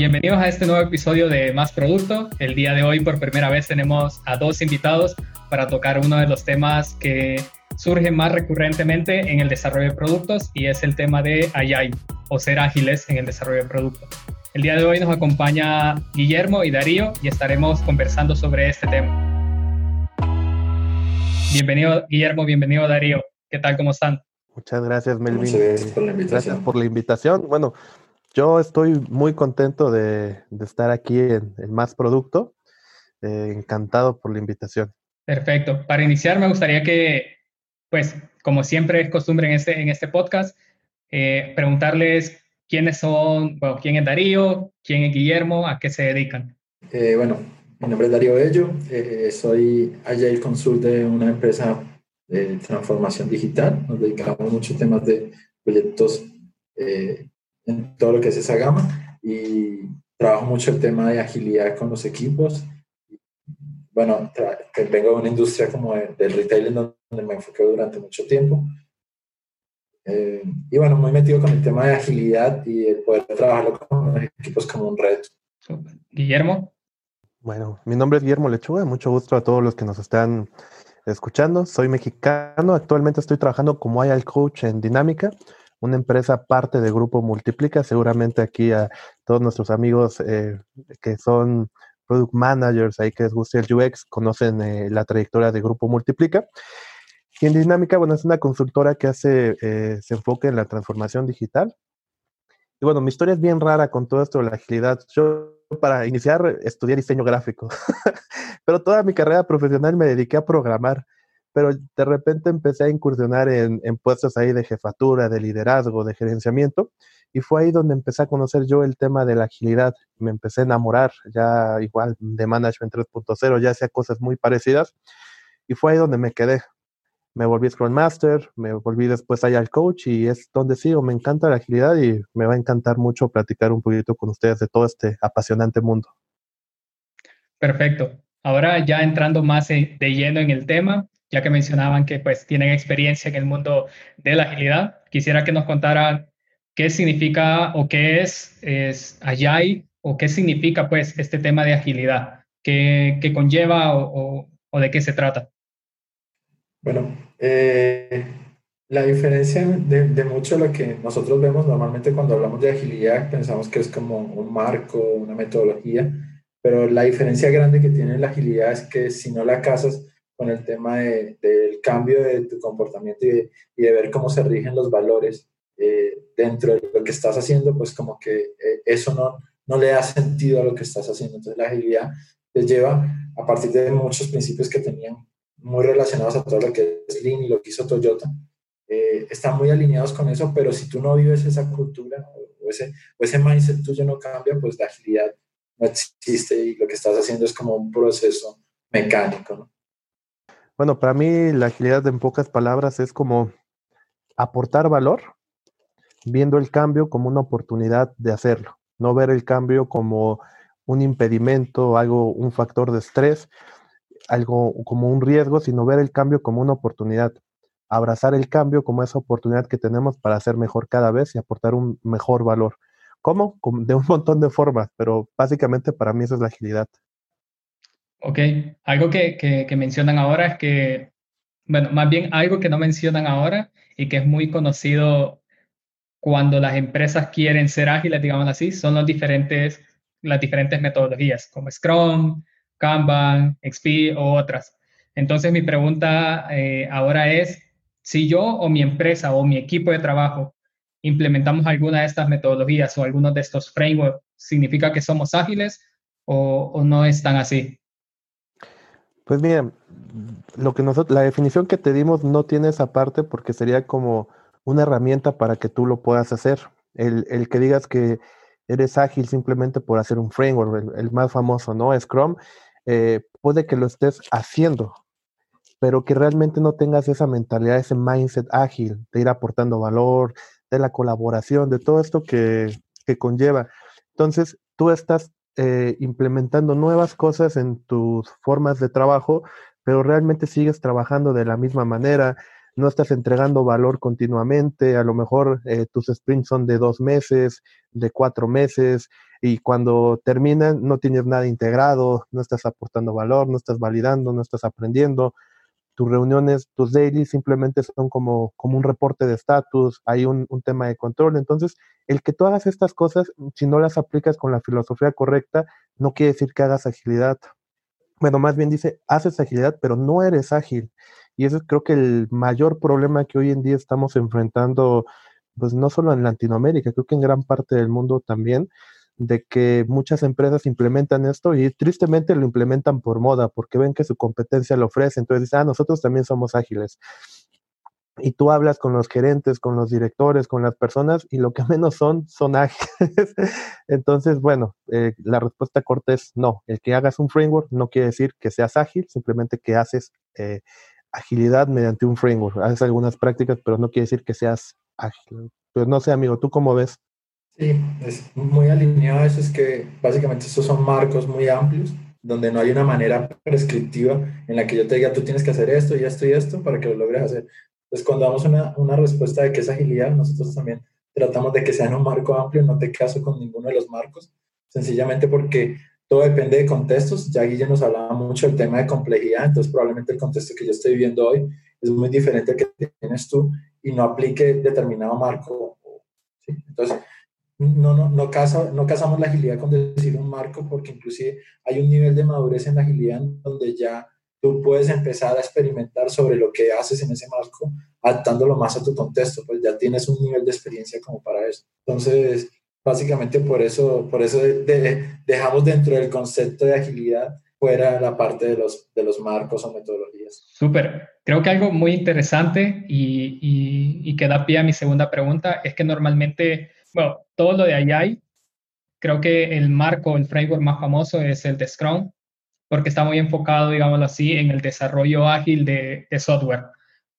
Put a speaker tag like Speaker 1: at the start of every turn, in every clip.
Speaker 1: Bienvenidos a este nuevo episodio de Más Producto. El día de hoy por primera vez tenemos a dos invitados para tocar uno de los temas que surgen más recurrentemente en el desarrollo de productos y es el tema de Agile o ser ágiles en el desarrollo de productos. El día de hoy nos acompaña Guillermo y Darío y estaremos conversando sobre este tema. Bienvenido Guillermo, bienvenido Darío. ¿Qué tal? ¿Cómo están?
Speaker 2: Muchas gracias, Melvin. Muchas gracias por la invitación. Gracias por la invitación. Bueno, yo estoy muy contento de, estar aquí en, Más Producto. Eh, encantado por la invitación.
Speaker 1: Perfecto. Para iniciar, me gustaría que, pues, como siempre es costumbre en este, en este podcast, eh, preguntarles quiénes son, bueno, quién es Darío, quién es Guillermo, a qué se dedican.
Speaker 3: Eh, bueno, mi nombre es Darío Bello, soy Agile Consult de una empresa de transformación digital. Nos dedicamos mucho a temas de proyectos en todo lo que es esa gama y trabajo mucho el tema de agilidad con los equipos. Bueno, que vengo de una industria como del retail en donde me enfoqué durante mucho tiempo. Eh, y bueno, muy metido con el tema de agilidad y el poder trabajarlo con los equipos como un reto.
Speaker 1: Guillermo.
Speaker 2: Bueno, mi nombre es Guillermo Lechuga, mucho gusto a todos los que nos están escuchando. Soy mexicano, actualmente estoy trabajando como IAL Coach en Dinámica, una empresa parte de Grupo Multiplica. Seguramente aquí a todos nuestros amigos eh, que son product managers, ahí que les guste el UX, conocen eh, la trayectoria de Grupo Multiplica. Y en Dinámica, bueno, es una consultora que hace, eh, se enfoca en la transformación digital. Y bueno, mi historia es bien rara con todo esto de la agilidad. Yo para iniciar estudié diseño gráfico, pero toda mi carrera profesional me dediqué a programar pero de repente empecé a incursionar en, puestos ahí de jefatura, de liderazgo, de gerenciamiento, y fue ahí donde empecé a conocer yo el tema de la agilidad. Me empecé a enamorar, ya igual de Management 3.0, ya hacía cosas muy parecidas, y fue ahí donde me quedé. Me volví Scrum Master, me volví después allá al coach y es donde sigo. Me encanta la agilidad y me va a encantar mucho platicar un poquito con ustedes de todo este apasionante mundo.
Speaker 1: Perfecto. Ahora ya entrando más de lleno en el tema, ya que mencionaban que pues tienen experiencia en el mundo de la agilidad. Quisiera que nos contaran qué significa o qué es, es Agile o qué significa pues este tema de agilidad, qué, qué conlleva o, o, de qué se trata.
Speaker 3: Bueno, eh, la diferencia de, de, mucho lo que nosotros vemos normalmente cuando hablamos de agilidad, pensamos que es como un marco, una metodología, pero la diferencia grande que tiene la agilidad es que si no la casas con el tema de, del cambio de tu comportamiento y de, ver cómo se rigen los valores eh, dentro de lo que estás haciendo, pues como que eh, eso no, no le da sentido a lo que estás haciendo. Entonces la agilidad te lleva a partir de muchos principios que tenían muy relacionados a todo lo que es Lean y lo que hizo Toyota. Eh, están muy alineados con eso, pero si tú no vives esa cultura o ese, o ese mindset tuyo no cambia, pues la agilidad no existe y lo que estás haciendo es como un proceso mecánico. ¿no?
Speaker 2: Bueno, para mí la agilidad en pocas palabras es como aportar valor, viendo el cambio como una oportunidad de hacerlo, no ver el cambio como un impedimento, algo, un factor de estrés, algo como un riesgo, sino ver el cambio como una oportunidad, abrazar el cambio como esa oportunidad que tenemos para hacer mejor cada vez y aportar un mejor valor. ¿Cómo? De un montón de formas, pero básicamente para mí eso es la agilidad.
Speaker 1: Ok, algo que, que, mencionan ahora es que, bueno, más bien algo que no mencionan ahora y que es muy conocido cuando las empresas quieren ser ágiles, digamos así, son los diferentes, las diferentes metodologías como Scrum, Kanban, XP o otras. Entonces mi pregunta eh, ahora es, si yo o mi empresa o mi equipo de trabajo implementamos alguna de estas metodologías o algunos de estos frameworks, ¿significa que somos ágiles o, o no es tan así?
Speaker 2: Pues mira, lo que nosotros, la definición que te dimos no tiene esa parte porque sería como una herramienta para que tú lo puedas hacer. El, que digas que eres ágil simplemente por hacer un framework, el, más famoso, ¿no? Scrum, eh, puede que lo estés haciendo, pero que realmente no tengas esa mentalidad, ese mindset ágil de ir aportando valor, de la colaboración, de todo esto que, que conlleva. Entonces, tú estás eh, implementando nuevas cosas en tus formas de trabajo, pero realmente sigues trabajando de la misma manera, no estás entregando valor continuamente, a lo mejor eh, tus sprints son de dos meses, de cuatro meses, y cuando terminan no tienes nada integrado, no estás aportando valor, no estás validando, no estás aprendiendo. Tus reuniones, tus dailies simplemente son como, como un reporte de estatus, hay un, un tema de control. Entonces, el que tú hagas estas cosas, si no las aplicas con la filosofía correcta, no quiere decir que hagas agilidad. Bueno, más bien dice, haces agilidad, pero no eres ágil. Y eso es creo que el mayor problema que hoy en día estamos enfrentando, pues no solo en Latinoamérica, creo que en gran parte del mundo también, de que muchas empresas implementan esto y tristemente lo implementan por moda, porque ven que su competencia lo ofrece, entonces dicen, ah, nosotros también somos ágiles. Y tú hablas con los gerentes, con los directores, con las personas, y lo que menos son, son ágiles. entonces, bueno, eh, la respuesta corta es no. El que hagas un framework no quiere decir que seas ágil, simplemente que haces eh, agilidad mediante un framework. Haces algunas prácticas, pero no quiere decir que seas ágil. Pues no sé, amigo, ¿tú cómo ves?
Speaker 3: Sí, es muy alineado eso, es que básicamente estos son marcos muy amplios, donde no hay una manera prescriptiva en la que yo te diga, tú tienes que hacer esto y esto y esto para que lo logres hacer. Entonces, cuando damos una, una respuesta de que es agilidad, nosotros también tratamos de que sea en un marco amplio, no te caso con ninguno de los marcos, sencillamente porque todo depende de contextos. Ya Guille nos hablaba mucho del tema de complejidad, entonces probablemente el contexto que yo estoy viviendo hoy es muy diferente al que tienes tú y no aplique determinado marco. ¿sí? Entonces, no, no, no, casa, no casamos la agilidad con decir un marco, porque inclusive hay un nivel de madurez en la agilidad donde ya tú puedes empezar a experimentar sobre lo que haces en ese marco, adaptándolo más a tu contexto, pues ya tienes un nivel de experiencia como para eso. Entonces, básicamente por eso, por eso dejamos dentro del concepto de agilidad fuera la parte de los, de los marcos o metodologías.
Speaker 1: Súper. Creo que algo muy interesante y, y, y que da pie a mi segunda pregunta es que normalmente bueno, todo lo de AI, creo que el marco, el framework más famoso es el de Scrum, porque está muy enfocado, digámoslo así, en el desarrollo ágil de, software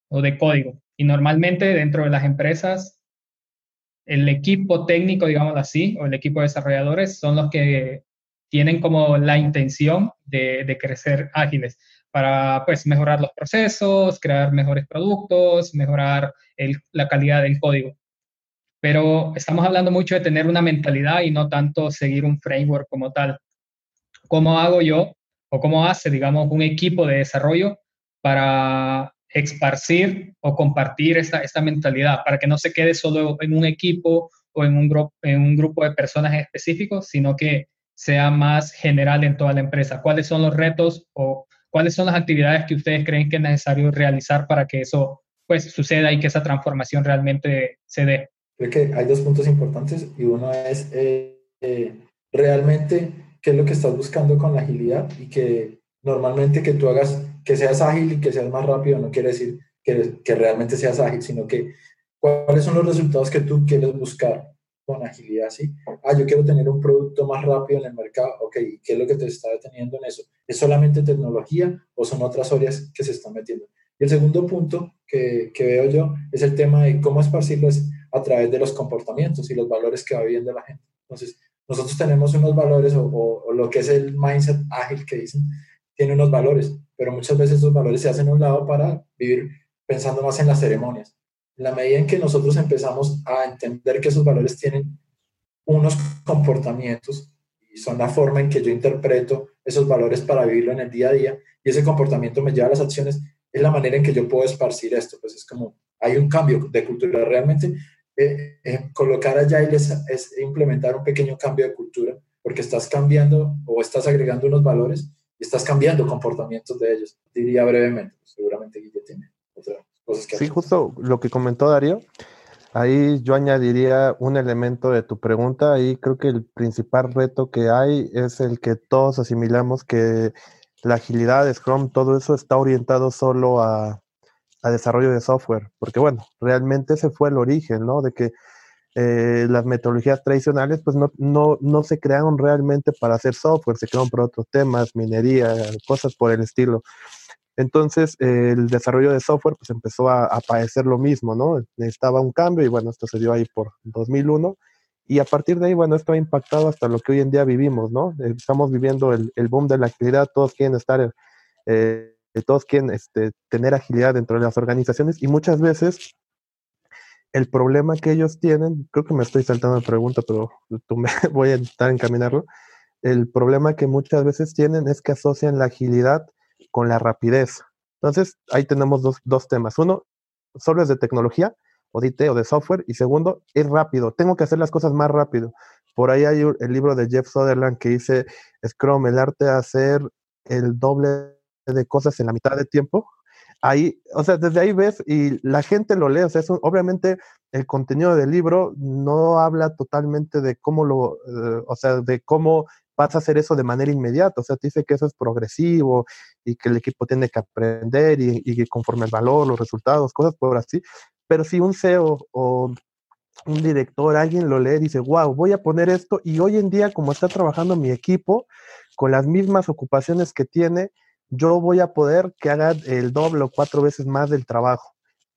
Speaker 1: o de código. Y normalmente dentro de las empresas, el equipo técnico, digámoslo así, o el equipo de desarrolladores son los que tienen como la intención de, crecer ágiles para pues mejorar los procesos, crear mejores productos, mejorar la calidad del código pero estamos hablando mucho de tener una mentalidad y no tanto seguir un framework como tal. ¿Cómo hago yo o cómo hace, digamos, un equipo de desarrollo para esparcir o compartir esta, esta mentalidad, para que no se quede solo en un equipo o en un, grupo, en un grupo de personas específicos, sino que sea más general en toda la empresa? ¿Cuáles son los retos o cuáles son las actividades que ustedes creen que es necesario realizar para que eso pues suceda y que esa transformación realmente se dé?
Speaker 3: Creo que hay dos puntos importantes y uno es eh, eh, realmente qué es lo que estás buscando con la agilidad y que normalmente que tú hagas, que seas ágil y que seas más rápido no quiere decir que, que realmente seas ágil, sino que cuáles son los resultados que tú quieres buscar con agilidad, ¿sí? Ah, yo quiero tener un producto más rápido en el mercado, ok, ¿qué es lo que te está deteniendo en eso? ¿Es solamente tecnología o son otras áreas que se están metiendo? Y el segundo punto que, que veo yo es el tema de cómo esparcirlo es a través de los comportamientos y los valores que va viviendo la gente. Entonces, nosotros tenemos unos valores o, lo que es el mindset ágil que dicen, tiene unos valores, pero muchas veces esos valores se hacen a un lado para vivir pensando más en las ceremonias. En la medida en que nosotros empezamos a entender que esos valores tienen unos comportamientos y son la forma en que yo interpreto esos valores para vivirlo en el día a día y ese comportamiento me lleva a las acciones, es la manera en que yo puedo esparcir esto. Pues es como, hay un cambio de cultura. Realmente eh, eh, colocar allá es, es implementar un pequeño cambio de cultura, porque estás cambiando o estás agregando unos valores y estás cambiando comportamientos de ellos. Diría brevemente, pues, seguramente Guille tiene otras cosas que
Speaker 2: Sí, justo lo que comentó Darío. Ahí yo añadiría un elemento de tu pregunta. Ahí creo que el principal reto que hay es el que todos asimilamos que la agilidad Scrum, todo eso está orientado solo a, a desarrollo de software, porque bueno, realmente ese fue el origen, ¿no? De que eh, las metodologías tradicionales pues no, no, no, se crearon realmente para hacer software, se crearon por otros temas, minería, cosas por el estilo. Entonces el desarrollo de software pues empezó a, a, padecer lo mismo, ¿no? Necesitaba un cambio y bueno, esto se dio ahí por 2001 y a partir de ahí, bueno, esto ha impactado hasta lo que hoy en día vivimos, ¿no? Estamos viviendo el, el boom de la actividad, todos quieren estar... Eh, todos quieren este, tener agilidad dentro de las organizaciones y muchas veces el problema que ellos tienen, creo que me estoy saltando la pregunta, pero tú me voy a intentar encaminarlo. El problema que muchas veces tienen es que asocian la agilidad con la rapidez. Entonces, ahí tenemos dos, dos temas. Uno, solo es de tecnología, o de o de software. Y segundo, es rápido. Tengo que hacer las cosas más rápido. Por ahí hay el libro de Jeff Sutherland que dice Scrum, el arte de hacer el doble de cosas en la mitad de tiempo ahí, o sea, desde ahí ves y la gente lo lee, o sea, obviamente el contenido del libro no habla totalmente de cómo lo, eh, o sea, de cómo vas a hacer eso de manera inmediata, o sea, te dice que eso es progresivo y que el equipo tiene que aprender y, y conforme el valor, los resultados, cosas por así, pero si un CEO o un director, alguien lo lee dice, wow, voy a poner esto y hoy en día como está trabajando mi equipo con las mismas ocupaciones que tiene, yo voy a poder que haga el doble o cuatro veces más del trabajo,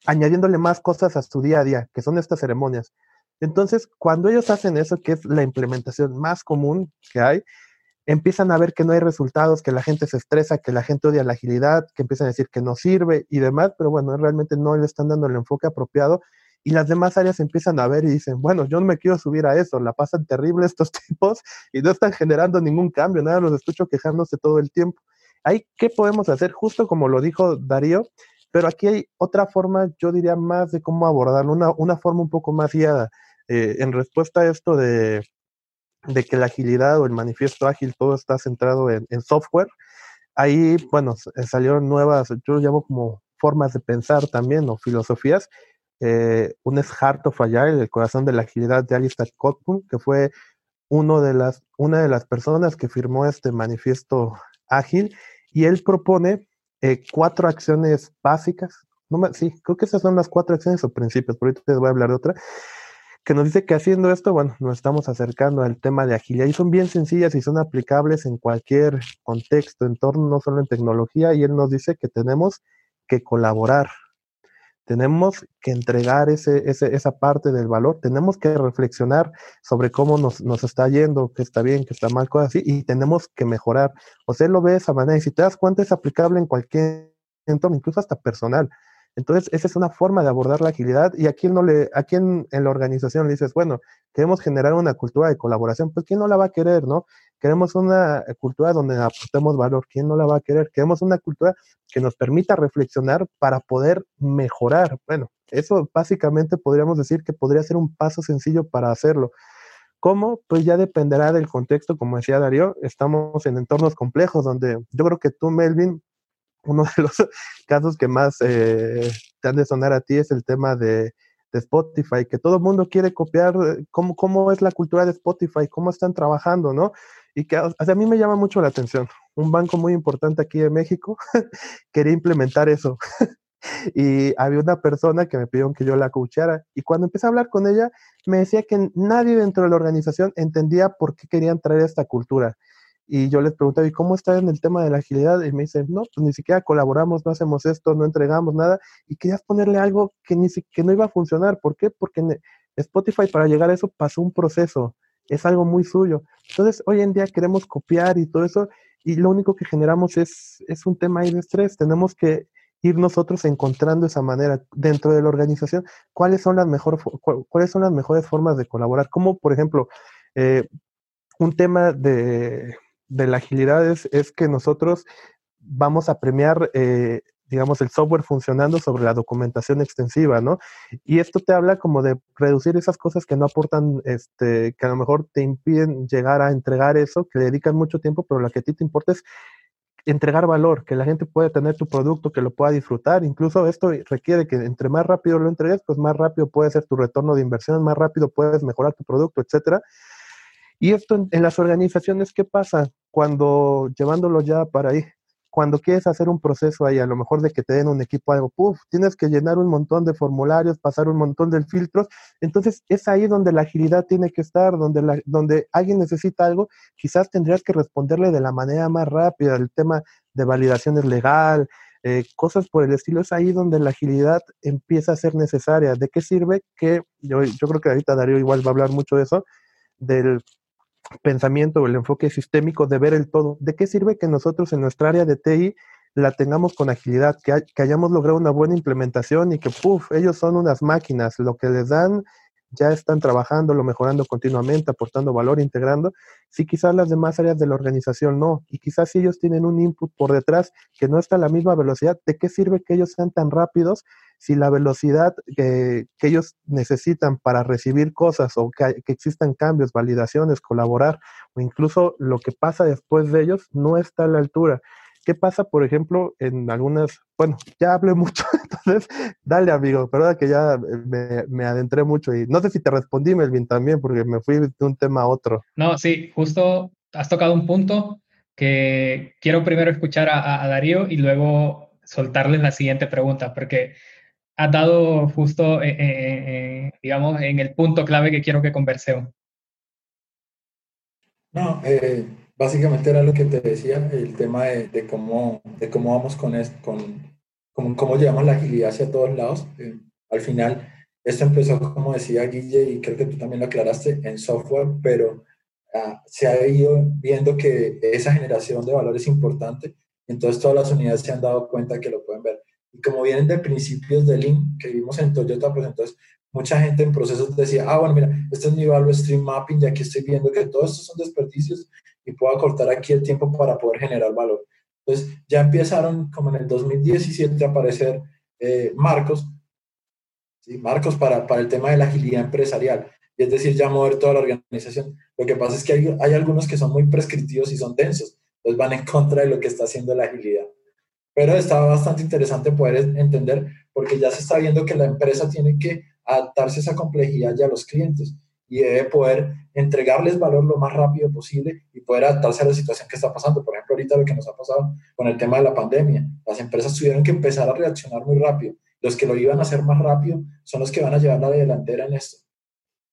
Speaker 2: añadiéndole más cosas a su día a día, que son estas ceremonias. Entonces, cuando ellos hacen eso, que es la implementación más común que hay, empiezan a ver que no hay resultados, que la gente se estresa, que la gente odia la agilidad, que empiezan a decir que no sirve y demás, pero bueno, realmente no le están dando el enfoque apropiado y las demás áreas empiezan a ver y dicen, bueno, yo no me quiero subir a eso, la pasan terrible estos tipos y no están generando ningún cambio, nada, los escucho quejándose todo el tiempo. Hay, ¿Qué podemos hacer? Justo como lo dijo Darío, pero aquí hay otra forma, yo diría más de cómo abordarlo, una, una forma un poco más guiada. Eh, en respuesta a esto de, que la agilidad o el manifiesto ágil todo está centrado en, software, ahí, bueno, salieron nuevas, yo lo llamo como formas de pensar también o filosofías. Eh, un es Heart of Agile, el corazón de la agilidad de Alistair Cockburn, que fue uno de las, una de las personas que firmó este manifiesto ágil y él propone eh, cuatro acciones básicas. No sí, creo que esas son las cuatro acciones o principios, por ahorita les voy a hablar de otra, que nos dice que haciendo esto, bueno, nos estamos acercando al tema de agilidad y son bien sencillas y son aplicables en cualquier contexto, entorno, no solo en tecnología, y él nos dice que tenemos que colaborar, tenemos que entregar ese, esa parte del valor, tenemos que reflexionar sobre cómo nos, está yendo, qué está bien, qué está mal, cosas así, y tenemos que mejorar. O sea, lo ve de esa manera, y si te das cuenta es aplicable en cualquier entorno, incluso hasta personal. Entonces, esa es una forma de abordar la agilidad y a quién no le, a quién en la organización le dices, bueno, queremos generar una cultura de colaboración, pues quién no la va a querer, ¿no? Queremos una cultura donde aportemos valor, ¿quién no la va a querer? Queremos una cultura que nos permita reflexionar para poder mejorar. Bueno, eso básicamente podríamos decir que podría ser un paso sencillo para hacerlo. ¿Cómo? Pues ya dependerá del contexto, como decía Darío, estamos en entornos complejos donde yo creo que tú, Melvin, uno de los casos que más eh, te han de sonar a ti es el tema de, Spotify, que todo el mundo quiere copiar eh, cómo, cómo es la cultura de Spotify, cómo están trabajando, ¿no? Y que a mí me llama mucho la atención. Un banco muy importante aquí en México quería implementar eso. y había una persona que me pidió que yo la coachara. Y cuando empecé a hablar con ella, me decía que nadie dentro de la organización entendía por qué querían traer esta cultura. Y yo les preguntaba, ¿y cómo está en el tema de la agilidad? Y me dicen, no, pues ni siquiera colaboramos, no hacemos esto, no entregamos nada. Y querías ponerle algo que, ni que no iba a funcionar. ¿Por qué? Porque en Spotify para llegar a eso pasó un proceso. Es algo muy suyo. Entonces, hoy en día queremos copiar y todo eso. Y lo único que generamos es, es un tema ahí de estrés. Tenemos que ir nosotros encontrando esa manera dentro de la organización. ¿Cuáles son las, mejor, cuáles son las mejores formas de colaborar? Como, por ejemplo, eh, un tema de de la agilidad es, que nosotros vamos a premiar, eh, digamos, el software funcionando sobre la documentación extensiva, ¿no? Y esto te habla como de reducir esas cosas que no aportan, este, que a lo mejor te impiden llegar a entregar eso, que le dedican mucho tiempo, pero lo que a ti te importa es entregar valor, que la gente pueda tener tu producto, que lo pueda disfrutar. Incluso esto requiere que entre más rápido lo entregues, pues más rápido puede ser tu retorno de inversión, más rápido puedes mejorar tu producto, etcétera. Y esto en, las organizaciones, ¿qué pasa? Cuando llevándolo ya para ahí, cuando quieres hacer un proceso ahí, a lo mejor de que te den un equipo algo, puff, tienes que llenar un montón de formularios, pasar un montón de filtros. Entonces es ahí donde la agilidad tiene que estar, donde, la, donde alguien necesita algo, quizás tendrías que responderle de la manera más rápida. El tema de validación es legal, eh, cosas por el estilo, es ahí donde la agilidad empieza a ser necesaria. ¿De qué sirve? Que yo, yo creo que ahorita Darío igual va a hablar mucho de eso, del pensamiento o el enfoque sistémico de ver el todo. ¿De qué sirve que nosotros en nuestra área de TI la tengamos con agilidad, que, hayamos logrado una buena implementación y que, puff, ellos son unas máquinas, lo que les dan ya están trabajando, lo mejorando continuamente, aportando valor, integrando, si quizás las demás áreas de la organización no, y quizás si ellos tienen un input por detrás que no está a la misma velocidad, ¿de qué sirve que ellos sean tan rápidos si la velocidad que, ellos necesitan para recibir cosas o que existan cambios, validaciones, colaborar, o incluso lo que pasa después de ellos no está a la altura? ¿Qué pasa, por ejemplo, en algunas, bueno, ya hablé mucho, entonces, dale amigo, perdón que ya me, me, adentré mucho y no sé si te respondí, Melvin, también, porque me fui de un tema a otro.
Speaker 1: No, sí, justo has tocado un punto que quiero primero escuchar a, Darío y luego soltarles la siguiente pregunta, porque has dado justo, eh, eh, eh, digamos, en el punto clave que quiero que conversemos.
Speaker 3: No, eh, básicamente era lo que te decía, el tema de, cómo, de cómo vamos con, con cómo, llevamos la agilidad hacia todos lados. Eh, al final, esto empezó, como decía Guille, y creo que tú también lo aclaraste, en software, pero ah, se ha ido viendo que esa generación de valor es importante, entonces todas las unidades se han dado cuenta que lo pueden ver. Y como vienen de principios de Lean que vimos en Toyota, pues entonces mucha gente en procesos decía, ah, bueno, mira, este es mi value stream mapping, ya que estoy viendo que todos estos son desperdicios y puedo acortar aquí el tiempo para poder generar valor. Entonces, ya empezaron como en el 2017 a aparecer eh, marcos, marcos para, para el tema de la agilidad empresarial, y es decir, ya mover toda la organización. Lo que pasa es que hay, hay algunos que son muy prescriptivos y son densos, entonces van en contra de lo que está haciendo la agilidad. Pero está bastante interesante poder entender, porque ya se está viendo que la empresa tiene que adaptarse a esa complejidad ya a los clientes y debe poder entregarles valor lo más rápido posible y poder adaptarse a la situación que está pasando. Por ejemplo, ahorita lo que nos ha pasado con el tema de la pandemia. Las empresas tuvieron que empezar a reaccionar muy rápido. Los que lo iban a hacer más rápido son los que van a llevar la delantera en esto.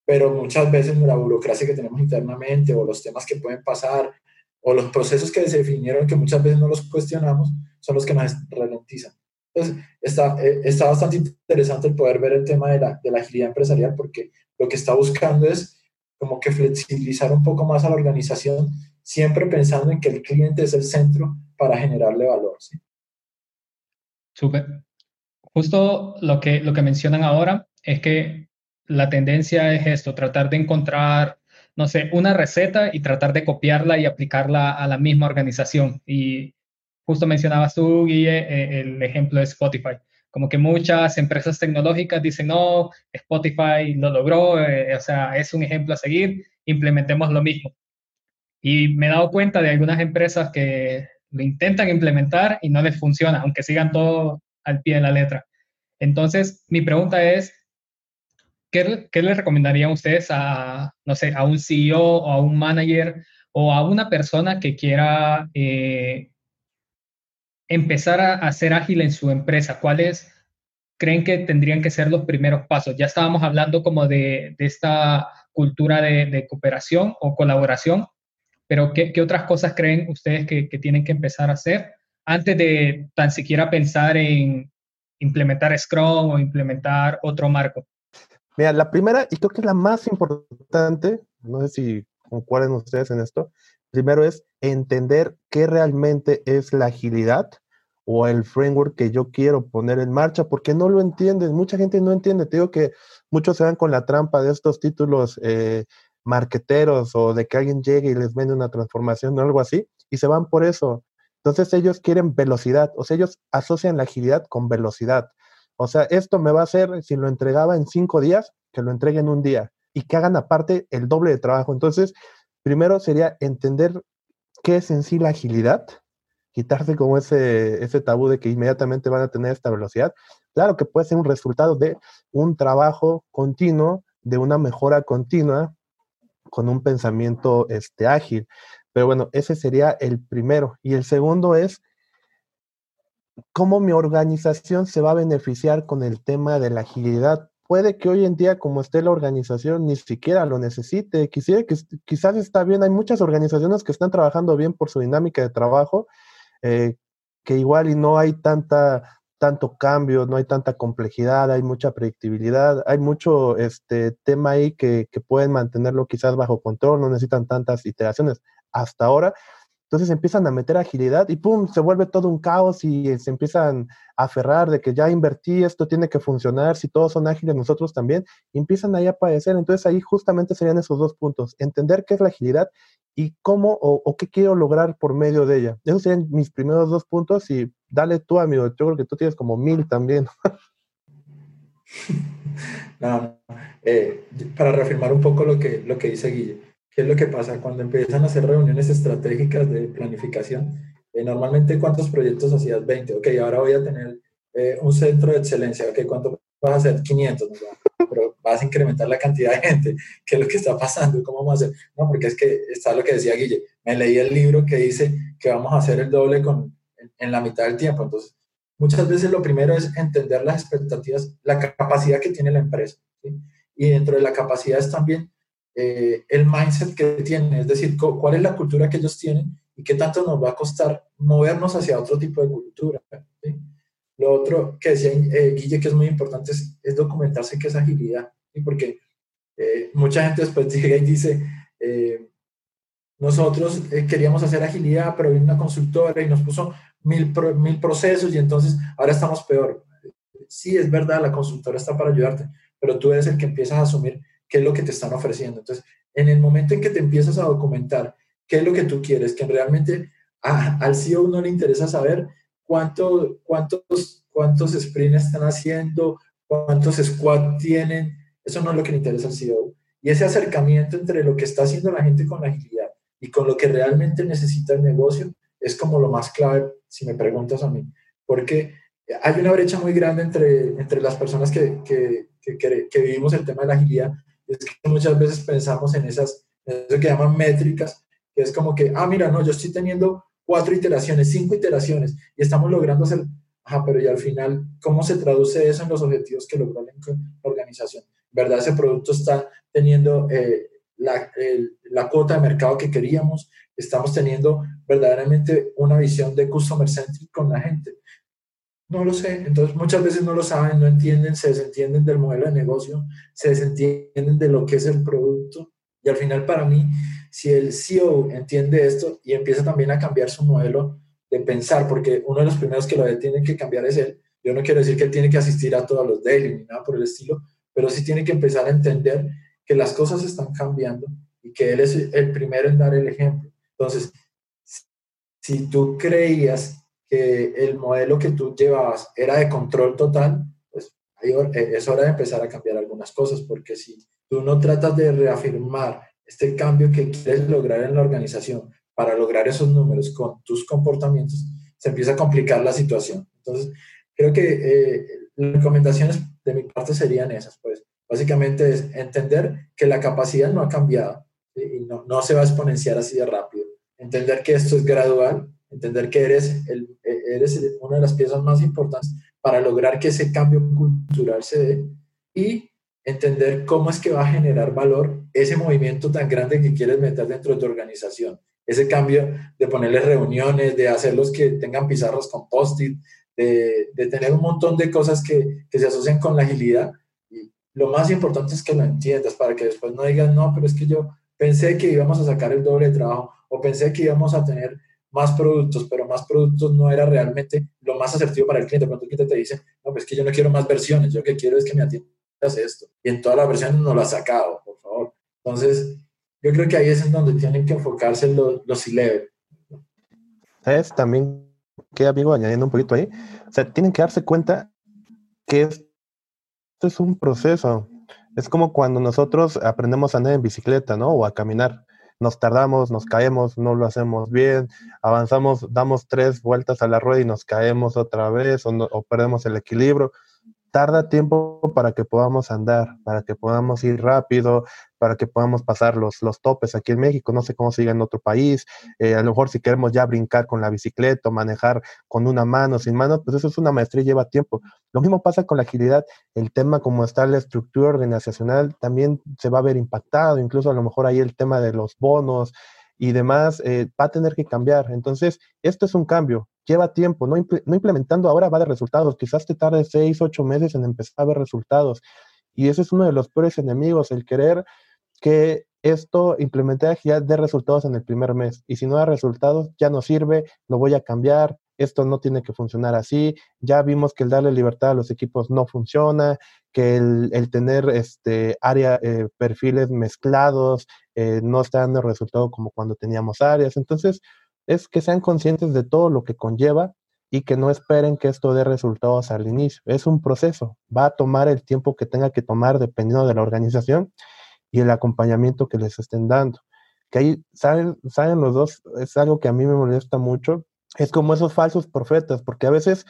Speaker 3: Pero muchas veces la burocracia que tenemos internamente o los temas que pueden pasar o los procesos que se definieron que muchas veces no los cuestionamos son los que nos ralentizan. Está, eh, está bastante interesante el poder ver el tema de la, de agilidad empresarial porque lo que está buscando es como que flexibilizar un poco más a la organización, siempre pensando en que el cliente es el centro para generarle valor. ¿sí?
Speaker 1: Súper. Justo lo que, lo que mencionan ahora es que la tendencia es esto, tratar de encontrar, no sé, una receta y tratar de copiarla y aplicarla a la misma organización. Y justo mencionabas tú, Guille, eh, el ejemplo de Spotify. Como que muchas empresas tecnológicas dicen, no, Spotify lo logró, eh, o sea, es un ejemplo a seguir, implementemos lo mismo. Y me he dado cuenta de algunas empresas que lo intentan implementar y no les funciona, aunque sigan todo al pie de la letra. Entonces, mi pregunta es, ¿qué, qué le recomendarían ustedes a, no sé, a un CEO o a un manager o a una persona que quiera eh, empezar a, ser ágil en su empresa? ¿Cuáles creen que tendrían que ser los primeros pasos? Ya estábamos hablando como de, esta cultura de, cooperación o colaboración, pero ¿qué, otras cosas creen ustedes que, tienen que empezar a hacer antes de tan siquiera pensar en implementar Scrum o implementar otro marco?
Speaker 2: Mira, la primera, y creo que es la más importante, no sé si concuerden ustedes en esto, primero es entender qué realmente es la agilidad o el framework que yo quiero poner en marcha, porque no lo entienden, mucha gente no entiende, te digo que muchos se van con la trampa de estos títulos eh, marqueteros o de que alguien llegue y les vende una transformación o algo así, y se van por eso. Entonces ellos quieren velocidad, o sea, ellos asocian la agilidad con velocidad. O sea, esto me va a hacer, si lo entregaba en cinco días, que lo entreguen un día y que hagan aparte el doble de trabajo. Entonces, primero sería entender qué es en sí la agilidad, quitarse como ese, ese tabú de que inmediatamente van a tener esta velocidad. Claro que puede ser un resultado de un trabajo continuo, de una mejora continua, con un pensamiento este, ágil. Pero bueno, ese sería el primero. Y el segundo es cómo mi organización se va a beneficiar con el tema de la agilidad. Puede que hoy en día, como esté la organización, ni siquiera lo necesite. Quisiera que quizás está bien. Hay muchas organizaciones que están trabajando bien por su dinámica de trabajo, eh, que igual y no hay tanta tanto cambio, no hay tanta complejidad, hay mucha predictibilidad, hay mucho este tema ahí que, que pueden mantenerlo quizás bajo control, no necesitan tantas iteraciones. Hasta ahora, Entonces empiezan a meter agilidad y pum, se vuelve todo un caos y se empiezan a aferrar de que ya invertí, esto tiene que funcionar, si todos son ágiles, nosotros también, y empiezan ahí a padecer. Entonces ahí justamente serían esos dos puntos, entender qué es la agilidad y cómo o, qué quiero lograr por medio de ella. Esos serían mis primeros dos puntos y dale tú, amigo, yo creo que tú tienes como mil también.
Speaker 3: no, eh, para reafirmar un poco lo que, lo que dice Guille, ¿qué es lo que pasa cuando empiezan a hacer reuniones estratégicas de planificación? Eh, normalmente, ¿cuántos proyectos hacías? 20. Ok, ahora voy a tener eh, un centro de excelencia. Ok, ¿cuánto vas a hacer? 500. Pero vas a incrementar la cantidad de gente. ¿Qué es lo que está pasando? ¿Cómo vamos a hacer? No, porque es que está lo que decía Guille. Me leí el libro que dice que vamos a hacer el doble con, en, la mitad del tiempo. Entonces, muchas veces lo primero es entender las expectativas, la capacidad que tiene la empresa. ¿sí? y dentro de la capacidad es también eh, el mindset que tienen, es decir, cuál es la cultura que ellos tienen y qué tanto nos va a costar movernos hacia otro tipo de cultura. Lo otro que decía eh, Guille que es muy importante es, documentarse qué es agilidad, porque eh, mucha gente después llega y dice, nosotros queríamos hacer agilidad, pero vino una consultora y nos puso mil, mil procesos y entonces ahora estamos peor. Sí, es verdad, la consultora está para ayudarte, pero tú eres el que empiezas a asumir qué es lo que te están ofreciendo. Entonces, en el momento en que te empiezas a documentar qué es lo que tú quieres, que realmente al CEO no le interesa saber cuánto, cuántos, cuántos sprints están haciendo, cuántos squad tienen, eso no es lo que le interesa al CEO. Y ese acercamiento entre lo que está haciendo la gente con la agilidad y con lo que realmente necesita el negocio es como lo más clave, si me preguntas a mí. Porque hay una brecha muy grande entre, entre las personas que, que, que, vivimos el tema de la agilidad, es que muchas veces pensamos en esas, eso que llaman métricas, que es como que, ah, mira, no, yo estoy teniendo cuatro iteraciones, cinco iteraciones, y estamos logrando hacer, ajá, pero y al final, ¿cómo se traduce eso en los objetivos que logró la organización? ¿Verdad? Ese producto está teniendo eh, la, la cuota de mercado que queríamos, estamos teniendo verdaderamente una visión de customer centric con la gente. No lo sé. Entonces muchas veces no lo saben, no entienden, se desentienden del modelo de negocio, se desentienden de lo que es el producto. Y al final para mí, si el CEO entiende esto y empieza también a cambiar su modelo de pensar, porque uno de los primeros que lo tiene que cambiar es él. Yo no quiero decir que él tiene que asistir a todos los daily ni nada por el estilo, pero sí tiene que empezar a entender que las cosas están cambiando y que él es el primero en dar el ejemplo. Entonces, si tú creías que el modelo que tú llevabas era de control total, pues eh, es hora de empezar a cambiar algunas cosas, porque si tú no tratas de reafirmar este cambio que quieres lograr en la organización para lograr esos números con tus comportamientos, se empieza a complicar la situación. Entonces, creo que eh, las recomendaciones de mi parte serían esas, pues básicamente es entender que la capacidad no ha cambiado y no, no se va a exponenciar así de rápido. Entender que esto es gradual entender que eres, el, eres una de las piezas más importantes para lograr que ese cambio cultural se dé y entender cómo es que va a generar valor ese movimiento tan grande que quieres meter dentro de tu organización. Ese cambio de ponerles reuniones, de hacerlos que tengan pizarras con post-it, de, de, tener un montón de cosas que, que se asocian con la agilidad. Y lo más importante es que lo entiendas para que después no digas, no, pero es que yo pensé que íbamos a sacar el doble de trabajo o pensé que íbamos a tener más productos, pero más productos no era realmente lo más asertivo para el cliente. Cuando el cliente te dice, no, pues que yo no quiero más versiones, yo lo que quiero es que me atiendas esto. Y en todas las versiones no lo ha sacado, por favor. Entonces, yo creo que ahí es en donde tienen que enfocarse los, los C-Level.
Speaker 2: ¿Sabes? También, que amigo, añadiendo un poquito ahí, o sea, tienen que darse cuenta que esto es un proceso. Es como cuando nosotros aprendemos a andar en bicicleta, ¿no? O a caminar nos tardamos, nos caemos, no lo hacemos bien, avanzamos, damos tres vueltas a la rueda y nos caemos otra vez o, perdemos el equilibrio. Tarda tiempo para que podamos andar, para que podamos ir rápido, para que podamos pasar los, los topes aquí en México. No sé cómo sigue en otro país. Eh, a lo mejor si queremos ya brincar con la bicicleta o manejar con una mano, sin mano, pues eso es una maestría lleva tiempo. Lo mismo pasa con la agilidad. El tema como está la estructura organizacional también se va a ver impactado. Incluso a lo mejor ahí el tema de los bonos y demás eh, va a tener que cambiar. Entonces, esto es un cambio, lleva tiempo, no, no implementando ahora va dar resultados, quizás te tarde seis, ocho meses en empezar a ver resultados. Y ese es uno de los peores enemigos, el querer que esto implementé agilidad de resultados en el primer mes y si no da resultados ya no sirve, lo voy a cambiar, esto no tiene que funcionar así, ya vimos que el darle libertad a los equipos no funciona, que el, tener este área, eh, perfiles mezclados eh, no está dando resultado como cuando teníamos áreas. Entonces, es que sean conscientes de todo lo que conlleva y que no esperen que esto dé resultados al inicio. Es un proceso, va a tomar el tiempo que tenga que tomar dependiendo de la organización y el acompañamiento que les estén dando. Que ahí saben, saben los dos, es algo que a mí me molesta mucho, es como esos falsos profetas, porque a veces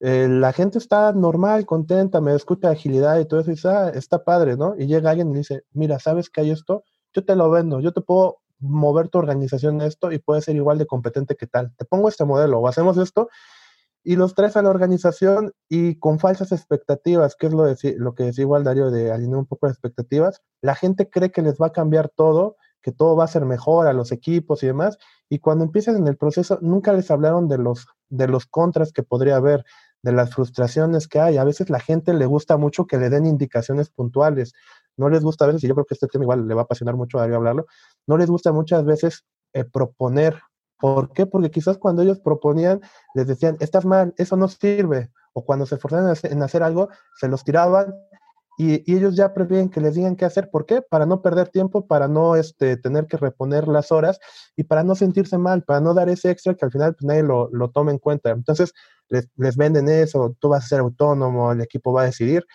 Speaker 2: eh, la gente está normal, contenta, me escucha agilidad y todo eso, y dice, ah, está padre, ¿no? Y llega alguien y dice, mira, ¿sabes que hay esto? Yo te lo vendo, yo te puedo mover tu organización en esto y puede ser igual de competente que tal. Te pongo este modelo o hacemos esto y los traes a la organización y con falsas expectativas, que es lo, de, lo que decía igual Darío de alinear un poco las expectativas, la gente cree que les va a cambiar todo, que todo va a ser mejor a los equipos y demás, y cuando empiezan en el proceso nunca les hablaron de los, de los contras que podría haber, de las frustraciones que hay. A veces la gente le gusta mucho que le den indicaciones puntuales, no les gusta a veces, y yo creo que este tema igual le va a apasionar mucho a Darío hablarlo, no les gusta muchas veces eh, proponer ¿Por qué? Porque quizás cuando ellos proponían, les decían, estás mal, eso no sirve. O cuando se esforzaban en hacer algo, se los tiraban y, ellos ya prefieren que les digan qué hacer. ¿Por qué? Para no perder tiempo, para no este, tener que reponer las horas y para no sentirse mal, para no dar ese extra que al final pues, nadie lo, lo tome en cuenta. Entonces, les, les venden eso, tú vas a ser autónomo, el equipo va a decidir.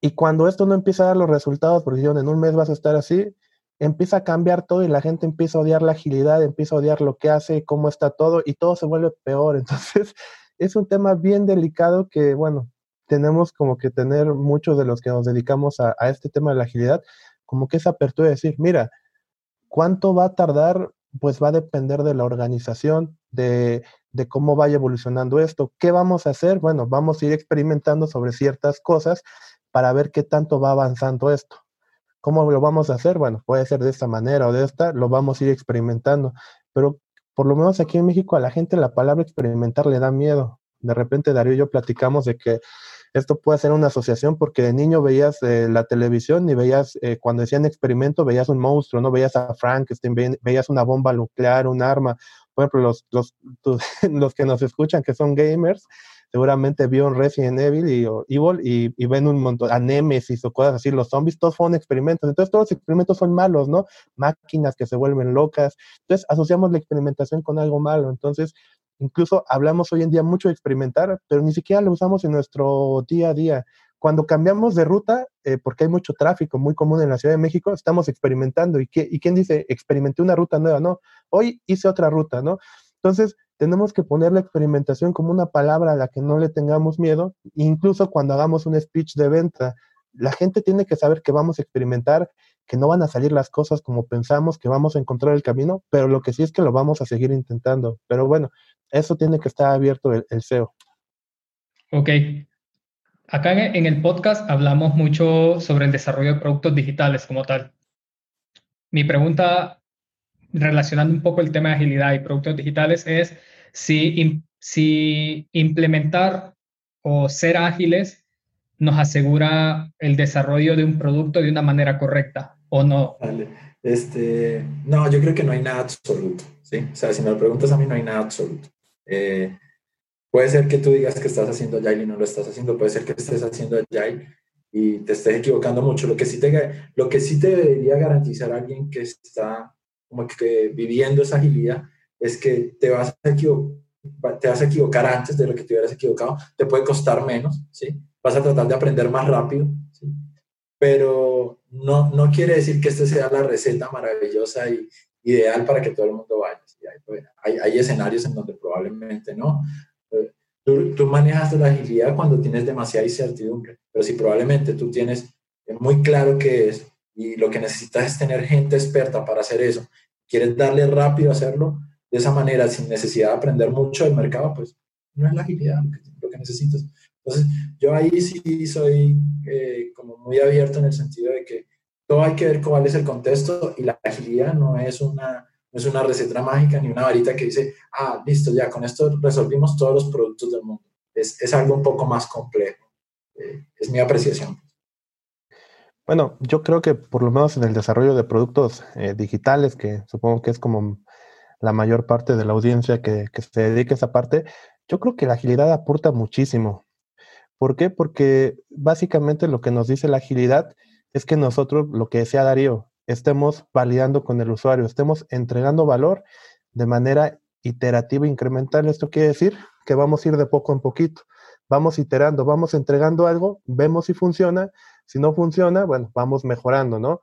Speaker 2: Y cuando esto no empieza a dar los resultados, porque en un mes vas a estar así, empieza a cambiar todo y la gente empieza a odiar la agilidad, empieza a odiar lo que hace, cómo está todo y todo se vuelve peor. Entonces, es un tema bien delicado que, bueno, tenemos como que tener muchos de los que nos dedicamos a, este tema de la agilidad, como que esa apertura de decir, mira, ¿cuánto va a tardar? Pues va a depender de la organización, de, de cómo vaya evolucionando esto. ¿Qué vamos a hacer? Bueno, vamos a ir experimentando sobre ciertas cosas para ver qué tanto va avanzando esto. ¿Cómo lo vamos a hacer? Bueno, puede ser de esta manera o de esta, lo vamos a ir experimentando, pero por lo menos aquí en México a la gente la palabra experimentar le da miedo. De repente Darío y yo platicamos de que esto puede ser una asociación porque de niño veías eh, la televisión y veías, eh, cuando decían experimento, veías un monstruo, ¿no? Veías a Frankenstein, veías una bomba nuclear, un arma. Por ejemplo, los, los, los que nos escuchan que son gamers, seguramente vio Resident Evil y, Evil y, y, ven un montón, a Nemesis o cosas así, los zombies, todos fueron experimentos, entonces todos los experimentos son malos, ¿no? Máquinas que se vuelven locas, entonces asociamos la experimentación con algo malo, entonces incluso hablamos hoy en día mucho de experimentar, pero ni siquiera lo usamos en nuestro día a día. Cuando cambiamos de ruta, eh, porque hay mucho tráfico muy común en la Ciudad de México, estamos experimentando. ¿Y, qué, ¿Y quién dice, experimenté una ruta nueva? No, hoy hice otra ruta, ¿no? Entonces, tenemos que poner la experimentación como una palabra a la que no le tengamos miedo, incluso cuando hagamos un speech de venta. La gente tiene que saber que vamos a experimentar, que no van a salir las cosas como pensamos, que vamos a encontrar el camino, pero lo que sí es que lo vamos a seguir intentando. Pero bueno, eso tiene que estar abierto el, SEO.
Speaker 1: Ok. Acá en el podcast hablamos mucho sobre el desarrollo de productos digitales como tal. Mi pregunta relacionando un poco el tema de agilidad y productos digitales, es si, si implementar o ser ágiles nos asegura el desarrollo de un producto de una manera correcta o no.
Speaker 3: Este, no, yo creo que no hay nada absoluto, ¿sí? O sea, si me lo preguntas a mí, no hay nada absoluto. Eh, puede ser que tú digas que estás haciendo Agile y no lo estás haciendo, puede ser que estés haciendo Agile y te estés equivocando mucho. Lo que sí te, lo que sí te debería garantizar alguien que está como que viviendo esa agilidad, es que te vas, a te vas a equivocar antes de lo que te hubieras equivocado, te puede costar menos, ¿sí? Vas a tratar de aprender más rápido, ¿sí? Pero no, no quiere decir que esta sea la receta maravillosa y ideal para que todo el mundo vaya. Hay, hay, escenarios en donde probablemente no. Eh, tú, tú manejas la agilidad cuando tienes demasiada incertidumbre, pero si probablemente tú tienes muy claro qué es, y lo que necesitas es tener gente experta para hacer eso. Quieres darle rápido a hacerlo de esa manera, sin necesidad de aprender mucho del mercado, pues no es la agilidad lo que, necesitas. Entonces, yo ahí sí soy eh, como muy abierto en el sentido de que todo hay que ver cuál es el contexto y la agilidad no es una, no es una receta mágica ni una varita que dice, ah, listo, ya con esto resolvimos todos los productos del mundo. Es, es algo un poco más complejo. Eh, es mi apreciación.
Speaker 2: Bueno, yo creo que por lo menos en el desarrollo de productos eh, digitales, que supongo que es como la mayor parte de la audiencia que, que se dedica a esa parte, yo creo que la agilidad aporta muchísimo. ¿Por qué? Porque básicamente lo que nos dice la agilidad es que nosotros, lo que decía Darío, estemos validando con el usuario, estemos entregando valor de manera iterativa incremental. Esto quiere decir que vamos a ir de poco en poquito, vamos iterando, vamos entregando algo, vemos si funciona, si no funciona, bueno, vamos mejorando, ¿no?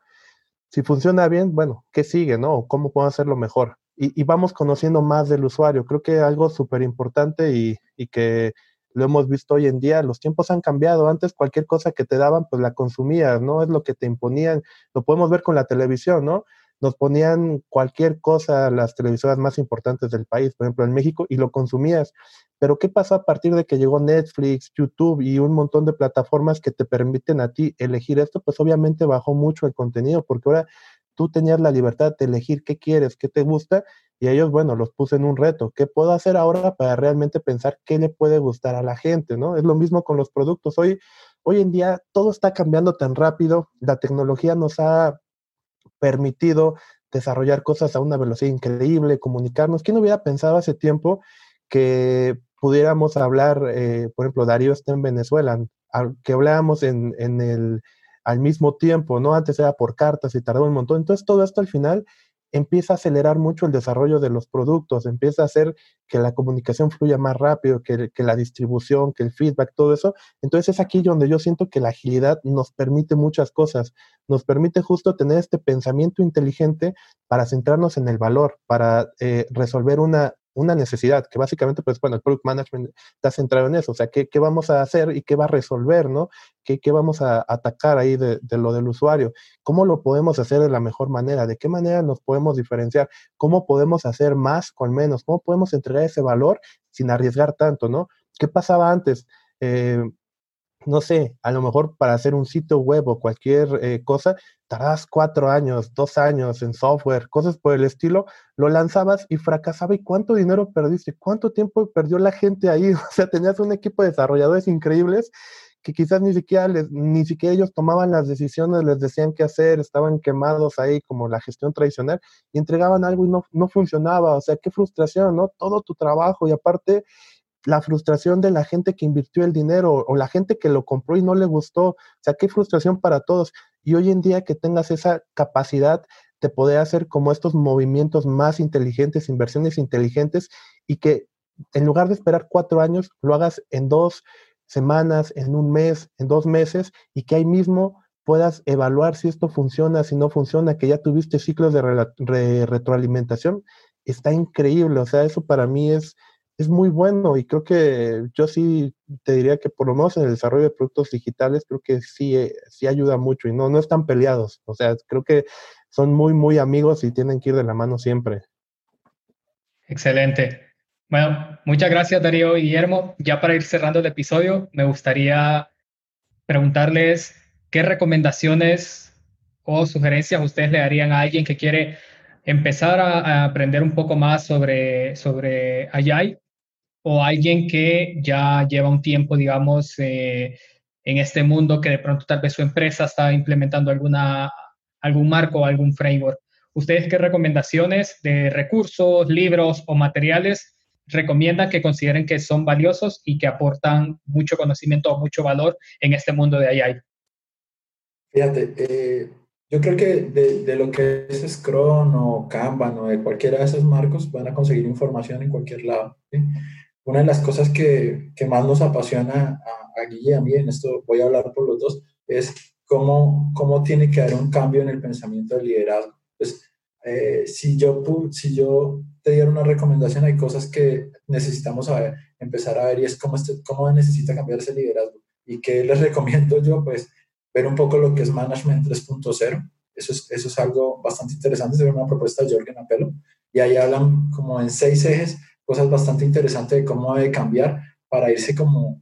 Speaker 2: Si funciona bien, bueno, ¿qué sigue, no? ¿Cómo puedo hacerlo mejor? Y, vamos conociendo más del usuario. Creo que algo súper importante y, y que lo hemos visto hoy en día, los tiempos han cambiado. Antes cualquier cosa que te daban, pues la consumías, ¿no? Es lo que te imponían. Lo podemos ver con la televisión, ¿no? Nos ponían cualquier cosa, las televisoras más importantes del país, por ejemplo en México, y lo consumías. Pero ¿qué pasó a partir de que llegó Netflix, YouTube y un montón de plataformas que te permiten a ti elegir esto? Pues obviamente bajó mucho el contenido, porque ahora tú tenías la libertad de elegir qué quieres, qué te gusta, y ellos, bueno, los puse en un reto. ¿Qué puedo hacer ahora para realmente pensar qué le puede gustar a la gente? ¿no? Es lo mismo con los productos. Hoy, hoy en día todo está cambiando tan rápido, la tecnología nos ha permitido desarrollar cosas a una velocidad increíble, comunicarnos. ¿Quién hubiera pensado hace tiempo que pudiéramos hablar, eh, por ejemplo, Darío está en Venezuela, que hablábamos en, en el, al mismo tiempo, ¿no? Antes era por cartas y tardó un montón. Entonces todo esto al final empieza a acelerar mucho el desarrollo de los productos, empieza a hacer que la comunicación fluya más rápido, que, la distribución, que el feedback, todo eso. Entonces es aquí donde yo siento que la agilidad nos permite muchas cosas, nos permite justo tener este pensamiento inteligente para centrarnos en el valor, para eh, resolver una, una necesidad, que básicamente, pues bueno, el product management está centrado en eso, o sea, ¿qué, qué vamos a hacer y qué va a resolver, ¿no? ¿Qué, qué vamos a atacar ahí de, de, lo del usuario? ¿Cómo lo podemos hacer de la mejor manera? ¿De qué manera nos podemos diferenciar? ¿Cómo podemos hacer más con menos? ¿Cómo podemos entregar ese valor sin arriesgar tanto, ¿no? ¿Qué pasaba antes? Eh, no sé, a lo mejor para hacer un sitio web o cualquier eh, cosa, tardabas cuatro años, dos años en software, cosas por el estilo, lo lanzabas y fracasaba. ¿Y cuánto dinero perdiste? ¿Cuánto tiempo perdió la gente ahí? O sea, tenías un equipo de desarrolladores increíbles que quizás ni siquiera, ni siquiera ellos tomaban las decisiones, les decían qué hacer, estaban quemados ahí como la gestión tradicional y entregaban algo y no, no funcionaba. O sea, qué frustración, ¿no? Todo tu trabajo y aparte la frustración de la gente que invirtió el dinero o la gente que lo compró y no le gustó. O sea, qué frustración para todos. Y hoy en día que tengas esa capacidad de poder hacer como estos movimientos más inteligentes, inversiones inteligentes y que en lugar de esperar cuatro años, lo hagas en dos semanas, en un mes, en dos meses y que ahí mismo puedas evaluar si esto funciona, si no funciona, que ya tuviste ciclos de retroalimentación, está increíble. O sea, eso para mí es, es muy bueno y creo que yo sí te diría que por lo menos en el desarrollo de productos digitales creo que sí, eh, sí ayuda mucho y no, no están peleados. O sea, creo que son muy, muy amigos y tienen que ir de la mano siempre.
Speaker 1: Excelente. Bueno, muchas gracias Darío y Guillermo. Ya para ir cerrando el episodio, me gustaría preguntarles qué recomendaciones o sugerencias ustedes le darían a alguien que quiere empezar a, aprender un poco más sobre, sobre o alguien que ya lleva un tiempo, digamos, eh, en este mundo que de pronto tal vez su empresa está implementando alguna, algún marco o algún framework. ¿Ustedes qué recomendaciones de recursos, libros o materiales recomiendan que consideren que son valiosos y que aportan mucho conocimiento o mucho valor en este mundo de AI?
Speaker 3: Fíjate, eh, yo creo que de, de, lo que es Scrum o Kanban o de cualquiera de esos marcos van a conseguir información en cualquier lado. ¿sí? Una de las cosas que, que más nos apasiona a, a Guille y a mí, en esto voy a hablar por los dos, es cómo, cómo tiene que haber un cambio en el pensamiento del liderazgo. Pues, eh, si, yo, si yo te diera una recomendación, hay cosas que necesitamos saber, empezar a ver y es cómo, este, cómo necesita cambiar ese liderazgo. ¿Y qué les recomiendo yo? Pues ver un poco lo que es Management 3.0. Eso es, eso es algo bastante interesante, es una propuesta de Jorgen Apelo. Y ahí hablan como en seis ejes cosas bastante interesantes de cómo debe cambiar para irse como,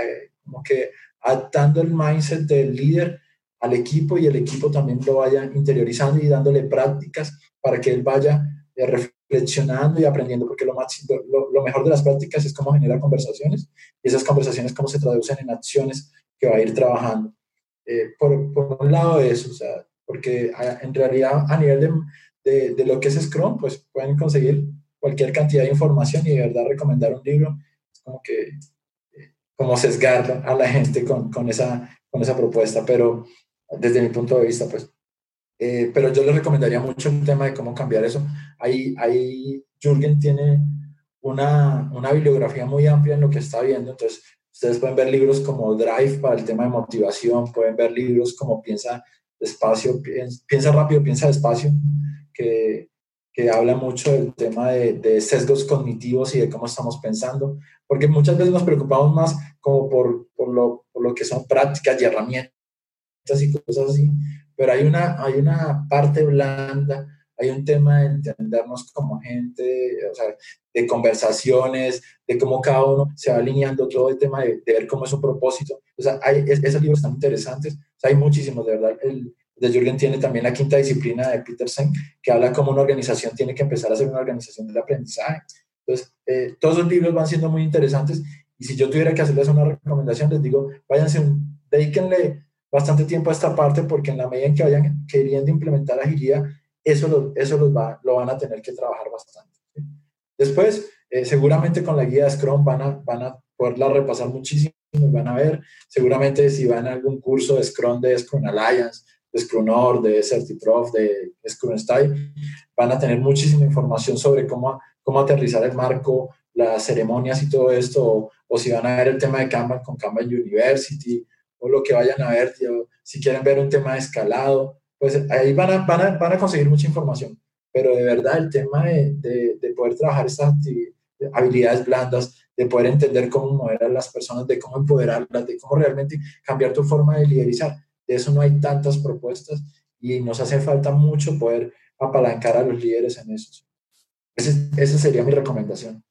Speaker 3: eh, como que adaptando el mindset del líder al equipo y el equipo también lo vaya interiorizando y dándole prácticas para que él vaya eh, reflexionando y aprendiendo, porque lo, más, lo, lo, mejor de las prácticas es cómo generar conversaciones y esas conversaciones cómo se traducen en acciones que va a ir trabajando. eh, por, por, un lado eso, o sea, porque en realidad a nivel de, de, de, lo que es Scrum, pues pueden conseguir cualquier cantidad de información y de verdad recomendar un libro es como que, eh, como sesgar a la gente con, con, esa, con esa propuesta, pero desde mi punto de vista, pues. Eh, pero yo les recomendaría mucho el tema de cómo cambiar eso. Ahí, ahí Jürgen tiene una, una bibliografía muy amplia en lo que está viendo, entonces Ustedes pueden ver libros como Drive para el tema de motivación, pueden ver libros como Piensa despacio, piensa rápido, piensa despacio, que, que habla mucho del tema de, de, sesgos cognitivos y de cómo estamos pensando, porque muchas veces nos preocupamos más como por, por, lo, por lo que son prácticas y herramientas y cosas así, pero hay una, hay una parte blanda hay un tema de entendernos como gente, o sea, de conversaciones, de cómo cada uno se va alineando, todo el tema de, ver cómo es un propósito. O sea, hay, esos libros están interesantes, o sea, hay muchísimos, de verdad. El, de Jürgen tiene también la quinta disciplina de Peterson, que habla cómo una organización tiene que empezar a ser una organización del aprendizaje. Entonces, eh, todos los libros van siendo muy interesantes y si yo tuviera que hacerles una recomendación, les digo, váyanse, dedíquenle bastante tiempo a esta parte porque en la medida en que vayan queriendo implementar agilidad, eso, lo, eso los va, lo van a tener que trabajar bastante. Después, eh, seguramente con la guía de Scrum van a, van a poderla repasar muchísimo, van a ver, seguramente si van a algún curso de Scrum, de Scrum Alliance, de Scrum Nord, de Certiprof, de Scrum Style, van a tener muchísima información sobre cómo, cómo aterrizar el marco, las ceremonias y todo esto, o, o si van a ver el tema de Kanban con Kanban University, o lo que vayan a ver, si quieren ver un tema de escalado, pues ahí van a, van a, van a conseguir mucha información. Pero de verdad el tema de, de, de poder trabajar estas habilidades blandas, de poder entender cómo mover a las personas, de cómo empoderarlas, de cómo realmente cambiar tu forma de liderizar. De eso no hay tantas propuestas y nos hace falta mucho poder apalancar a los líderes en eso. Ese, esa sería mi recomendación.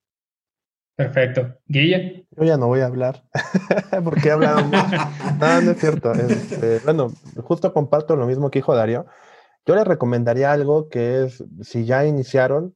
Speaker 1: Perfecto. Guille.
Speaker 2: Yo ya no voy a hablar, porque he hablado mucho. No, no es cierto. Este, bueno, justo comparto lo mismo que dijo Darío. Yo les recomendaría algo que es, si ya iniciaron,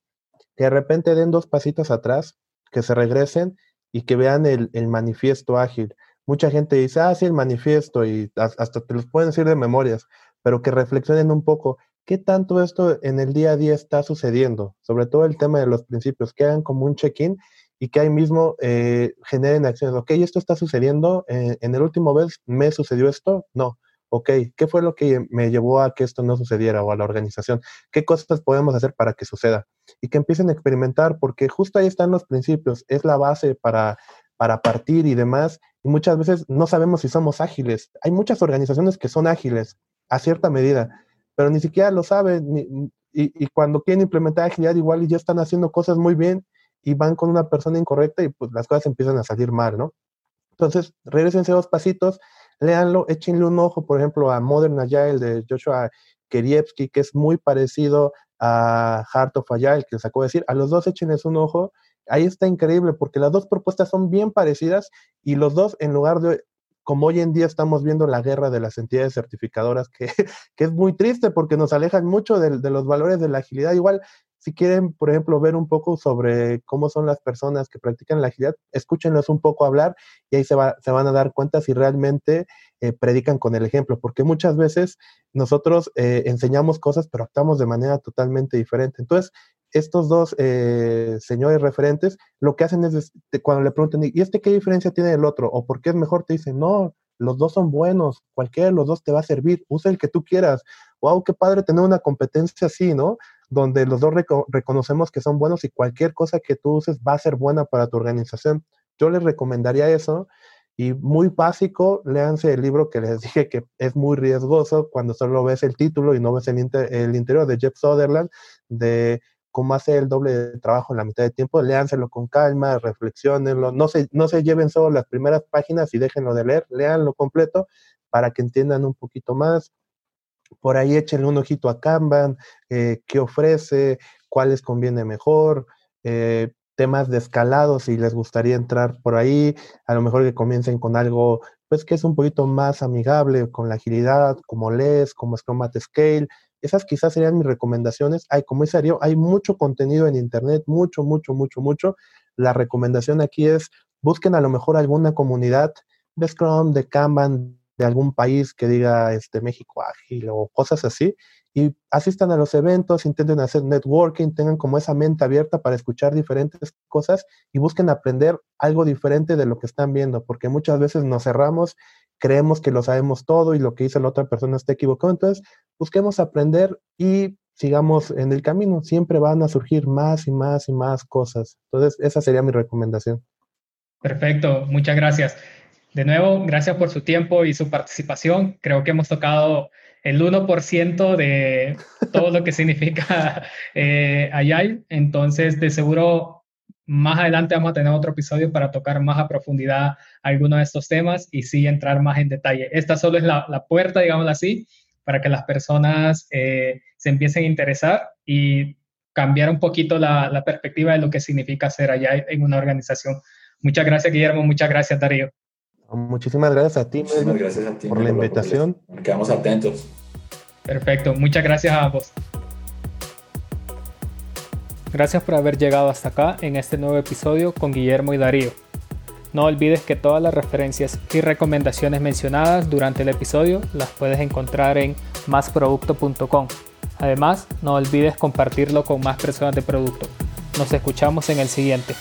Speaker 2: que de repente den dos pasitos atrás, que se regresen y que vean el, el manifiesto ágil. Mucha gente dice, ah, sí, el manifiesto, y hasta te los pueden decir de memorias, pero que reflexionen un poco, ¿qué tanto esto en el día a día está sucediendo? Sobre todo el tema de los principios, que hagan como un check-in y que ahí mismo eh, generen acciones. Ok, esto está sucediendo, eh, en el último vez me sucedió esto, no. Ok, ¿qué fue lo que me llevó a que esto no sucediera o a la organización? ¿Qué cosas podemos hacer para que suceda? Y que empiecen a experimentar, porque justo ahí están los principios, es la base para, para partir y demás. Y muchas veces no sabemos si somos ágiles. Hay muchas organizaciones que son ágiles a cierta medida, pero ni siquiera lo saben. y, cuando quieren implementar agilidad, igual ya están haciendo cosas muy bien y van con una persona incorrecta y pues las cosas empiezan a salir mal, ¿no? Entonces, regresense dos pasitos, léanlo, échenle un ojo, por ejemplo, a Modern Agile de Joshua Kerievsky, que es muy parecido a Heart of Agile, que les acabo de decir. A los dos échenles un ojo. Ahí está increíble porque las dos propuestas son bien parecidas y los dos, en lugar de como hoy en día estamos viendo la guerra de las entidades certificadoras, que, que es muy triste porque nos alejan mucho de, de, los valores de la agilidad. Igual si quieren, por ejemplo, ver un poco sobre cómo son las personas que practican la agilidad, escúchenlos un poco hablar y ahí se, va, se van a dar cuenta si realmente eh, predican con el ejemplo, porque muchas veces nosotros eh, enseñamos cosas, pero actuamos de manera totalmente diferente. Entonces, estos dos eh, señores referentes lo que hacen es, cuando le preguntan, ¿y este qué diferencia tiene del otro? ¿O por qué es mejor? Te dicen, no, los dos son buenos, cualquiera de los dos te va a servir, usa el que tú quieras. Wow, qué padre tener una competencia así, ¿no? donde los dos reconocemos que son buenos y cualquier cosa que tú uses va a ser buena para tu organización. Yo les recomendaría eso. Y muy básico, léanse el libro que les dije que es muy riesgoso cuando solo ves el título y no ves el, el interior de Jeff Sutherland, de cómo hace el doble de trabajo en la mitad de tiempo. Léanselo con calma, reflexionenlo. No se, no se lleven solo las primeras páginas y déjenlo de leer, léanlo completo para que entiendan un poquito más por ahí échenle un ojito a Kanban, eh, qué ofrece, cuáles conviene mejor, eh, temas de escalado, si les gustaría entrar por ahí, a lo mejor que comiencen con algo, pues que es un poquito más amigable con la agilidad, como LES, como Scrum at Scale. Esas quizás serían mis recomendaciones. Hay, como dice hay mucho contenido en Internet, mucho, mucho, mucho, mucho. La recomendación aquí es, busquen a lo mejor alguna comunidad de Scrum, de Kanban, de algún país que diga este, México ágil o cosas así, y asistan a los eventos, intenten hacer networking, tengan como esa mente abierta para escuchar diferentes cosas y busquen aprender algo diferente de lo que están viendo, porque muchas veces nos cerramos, creemos que lo sabemos todo y lo que hizo la otra persona está equivocado. Entonces, busquemos aprender y sigamos en el camino. Siempre van a surgir más y más y más cosas. Entonces, esa sería mi recomendación.
Speaker 1: Perfecto, muchas gracias. De nuevo, gracias por su tiempo y su participación. Creo que hemos tocado el 1% de todo lo que significa eh, Entonces, de seguro, más adelante vamos a tener otro episodio para tocar más a profundidad algunos de estos temas y sí entrar más en detalle. Esta solo es la, puerta, digamos así, para que las personas eh, se empiecen a interesar y cambiar un poquito la, la perspectiva de lo que significa ser allá en una organización. Muchas gracias, Guillermo. Muchas gracias, Darío.
Speaker 2: Muchísimas gracias a ti,
Speaker 3: Muchísimas gracias a ti
Speaker 2: por la invitación.
Speaker 3: quedamos atentos.
Speaker 1: Perfecto, muchas gracias a ambos.
Speaker 4: Gracias por haber llegado hasta acá en este nuevo episodio con Guillermo y Darío. No olvides que todas las referencias y recomendaciones mencionadas durante el episodio las puedes encontrar en másproducto.com. Además, no olvides compartirlo con más personas de producto. Nos escuchamos en el siguiente.